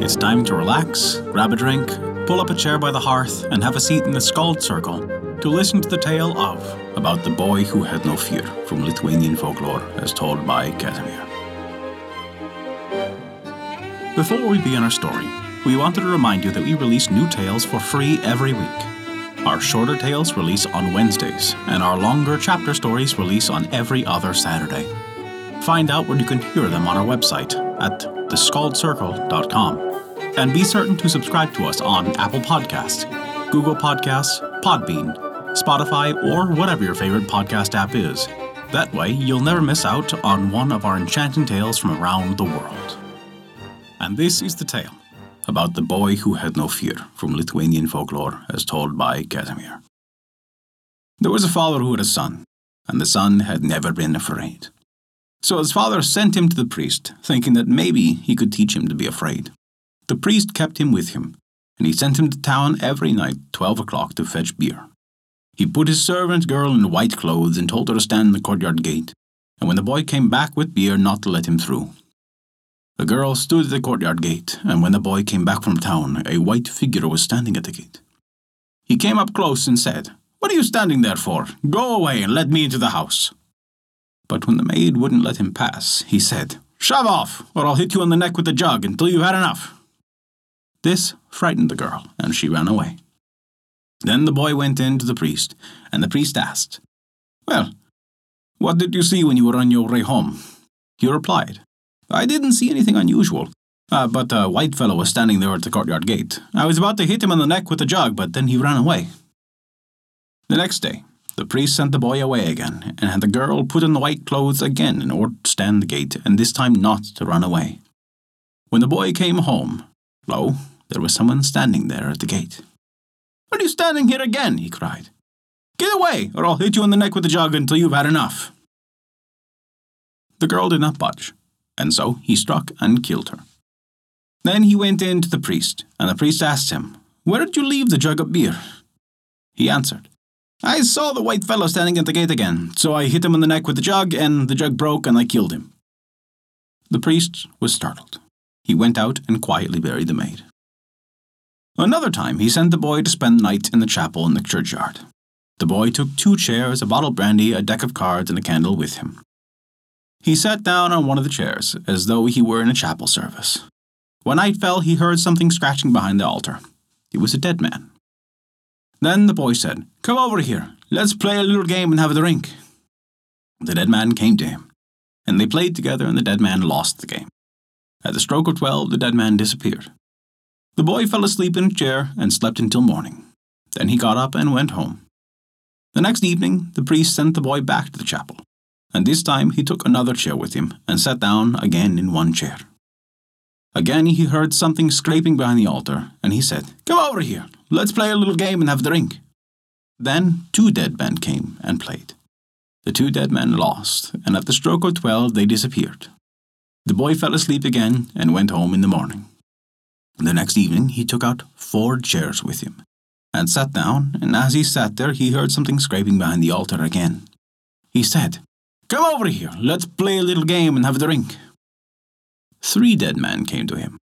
It's time to relax, grab a drink, pull up a chair by the hearth, and have a seat in the Skald's Circle to listen to the tale of about the boy who had no fear from Lithuanian folklore as told by Casimir. Before we begin our story, we wanted to remind you that we release new tales for free every week. Our shorter tales release on Wednesdays, and our longer chapter stories release on every other Saturday. Find out where you can hear them on our website at theskaldscircle.com. And be certain to subscribe to us on Apple Podcasts, Google Podcasts, Podbean, Spotify, or whatever your favorite podcast app is. That way, you'll never miss out on one of our enchanting tales from around the world. And this is the tale about the boy who had no fear from Lithuanian folklore as told by Casimir. There was a father who had a son, and the son had never been afraid. So his father sent him to the priest, thinking that maybe he could teach him to be afraid. The priest kept him with him, and he sent him to town every night, twelve o'clock, to fetch beer. He put his servant girl in white clothes and told her to stand in the courtyard gate, and when the boy came back with beer, not to let him through. The girl stood at the courtyard gate, and when the boy came back from town, a white figure was standing at the gate. He came up close and said, What are you standing there for? Go away and let me into the house. But when the maid wouldn't let him pass, he said, Shove off, or I'll hit you on the neck with the jug until you've had enough. This frightened the girl, and she ran away. Then the boy went in to the priest, and the priest asked, Well, what did you see when you were on your way home? He replied, I didn't see anything unusual, uh, but a white fellow was standing there at the courtyard gate. I was about to hit him on the neck with a jug, but then he ran away. The next day, the priest sent the boy away again, and had the girl put on the white clothes again in order to stand the gate, and this time not to run away. When the boy came home, lo, there was someone standing there at the gate. What are you standing here again? he cried. Get away, or I'll hit you in the neck with the jug until you've had enough. The girl did not budge, and so he struck and killed her. Then he went in to the priest, and the priest asked him, Where did you leave the jug of beer? He answered, I saw the white fellow standing at the gate again, so I hit him in the neck with the jug, and the jug broke, and I killed him. The priest was startled. He went out and quietly buried the maid. Another time, he sent the boy to spend the night in the chapel in the churchyard. The boy took two chairs, a bottle of brandy, a deck of cards, and a candle with him. He sat down on one of the chairs, as though he were in a chapel service. When night fell, he heard something scratching behind the altar. It was a dead man. Then the boy said, Come over here. Let's play a little game and have a drink. The dead man came to him, and they played together, and the dead man lost the game. At the stroke of twelve, the dead man disappeared. The boy fell asleep in a chair and slept until morning. Then he got up and went home. The next evening, the priest sent the boy back to the chapel, and this time he took another chair with him and sat down again in one chair. Again he heard something scraping behind the altar, and he said, Come over here, let's play a little game and have a drink. Then two dead men came and played. The two dead men lost, and at the stroke of twelve they disappeared. The boy fell asleep again and went home in the morning. The next evening he took out four chairs with him, and sat down, and as he sat there he heard something scraping behind the altar again. He said, Come over here, let's play a little game and have a drink. Three dead men came to him,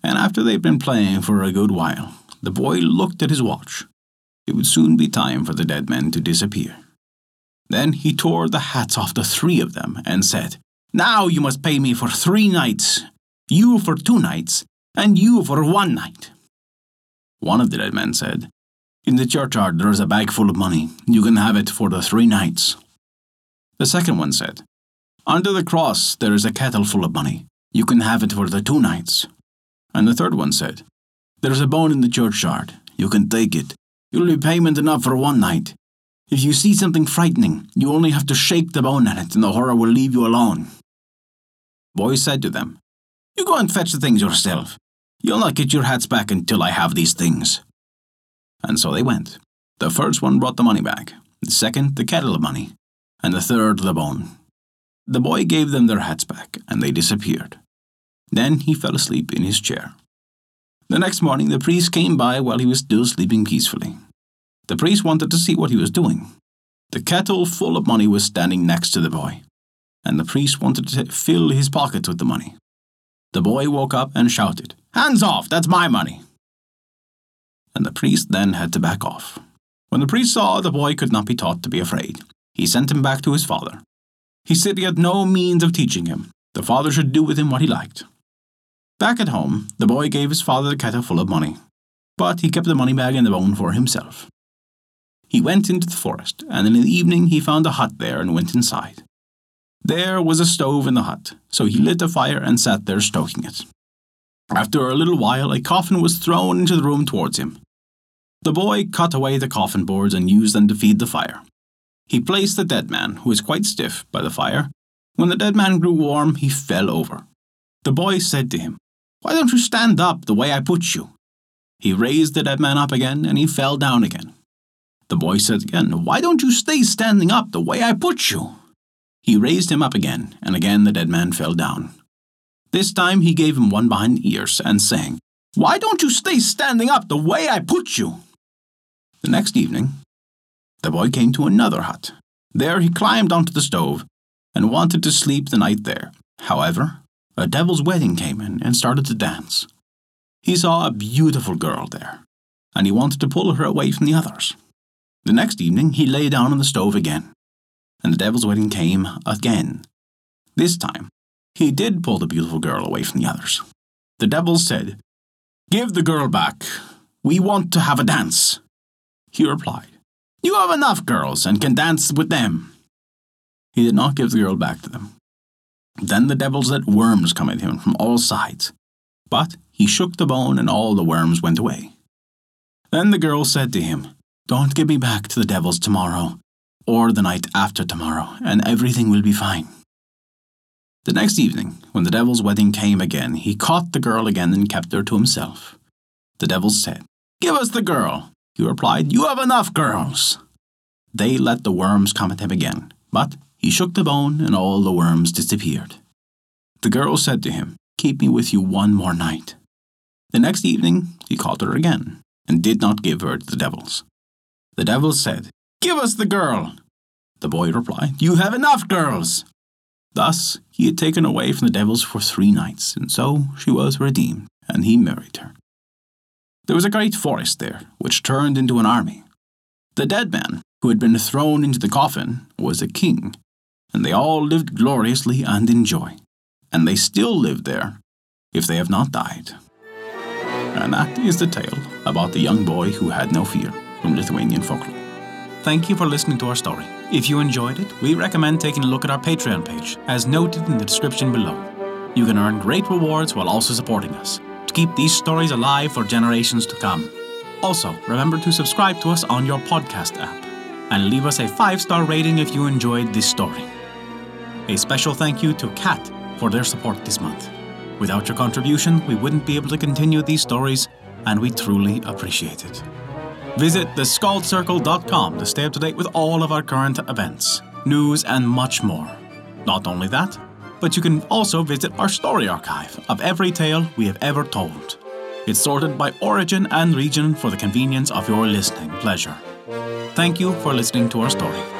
and after they'd been playing for a good while, the boy looked at his watch. It would soon be time for the dead men to disappear. Then he tore the hats off the three of them and said, Now you must pay me for three nights, you for two nights, and you for one night. One of the dead men said, In the churchyard there is a bag full of money. You can have it for the three nights. The second one said, Under the cross there is a kettle full of money. You can have it for the two nights. And the third one said, There is a bone in the churchyard. You can take it. You'll be payment enough for one night. If you see something frightening, you only have to shake the bone at it, and the horror will leave you alone. Boy said to them, You go and fetch the things yourself. You'll not get your hats back until I have these things. And so they went. The first one brought the money back, the second, the kettle of money, and the third, the bone. The boy gave them their hats back, and they disappeared. Then he fell asleep in his chair. The next morning, the priest came by while he was still sleeping peacefully. The priest wanted to see what he was doing. The kettle full of money was standing next to the boy, and the priest wanted to fill his pockets with the money. The boy woke up and shouted, Hands off, that's my money. And the priest then had to back off. When the priest saw the boy could not be taught to be afraid, he sent him back to his father. He said he had no means of teaching him. The father should do with him what he liked. Back at home, the boy gave his father the kettle full of money, but he kept the money bag and the bone for himself. He went into the forest, and in the evening he found a hut there and went inside. There was a stove in the hut, so he lit a fire and sat there stoking it. After a little while, a coffin was thrown into the room towards him. The boy cut away the coffin boards and used them to feed the fire. He placed the dead man, who was quite stiff, by the fire. When the dead man grew warm, he fell over. The boy said to him, Why don't you stand up the way I put you? He raised the dead man up again, and he fell down again. The boy said again, Why don't you stay standing up the way I put you? He raised him up again, and again the dead man fell down. This time he gave him one behind the ears, and saying, Why don't you stay standing up the way I put you? The next evening, the boy came to another hut. There he climbed onto the stove and wanted to sleep the night there. However, a devil's wedding came in and started to dance. He saw a beautiful girl there, and he wanted to pull her away from the others. The next evening he lay down on the stove again, and the devil's wedding came again. This time, he did pull the beautiful girl away from the others. The devil said, Give the girl back. We want to have a dance. He replied, You have enough girls and can dance with them. He did not give the girl back to them. Then the devils let worms come at him from all sides. But he shook the bone, and all the worms went away. Then the girl said to him, Don't give me back to the devils tomorrow, or the night after tomorrow, and everything will be fine. The next evening, when the devil's wedding came again, he caught the girl again and kept her to himself. The devils said, Give us the girl. He replied, You have enough girls. They let the worms come at him again, but he shook the bone and all the worms disappeared. The girl said to him, Keep me with you one more night. The next evening he caught her again, and did not give her to the devils. The devils said, Give us the girl. The boy replied, You have enough girls. Thus he had taken away from the devils for three nights, and so she was redeemed, and he married her. There was a great forest there, which turned into an army. The dead man, who had been thrown into the coffin, was a king, and they all lived gloriously and in joy. And they still live there, if they have not died. And that is the tale about the young boy who had no fear from Lithuanian folklore. Thank you for listening to our story. If you enjoyed it, we recommend taking a look at our Patreon page, as noted in the description below. You can earn great rewards while also supporting us to keep these stories alive for generations to come. Also, remember to subscribe to us on your podcast app and leave us a five star rating if you enjoyed this story. A special thank you to Kat for their support this month. Without your contribution, we wouldn't be able to continue these stories, and we truly appreciate it. Visit theskaldscircle.com to stay up to date with all of our current events, news, and much more. Not only that, but you can also visit our story archive of every tale we have ever told. It's sorted by origin and region for the convenience of your listening pleasure. Thank you for listening to our story.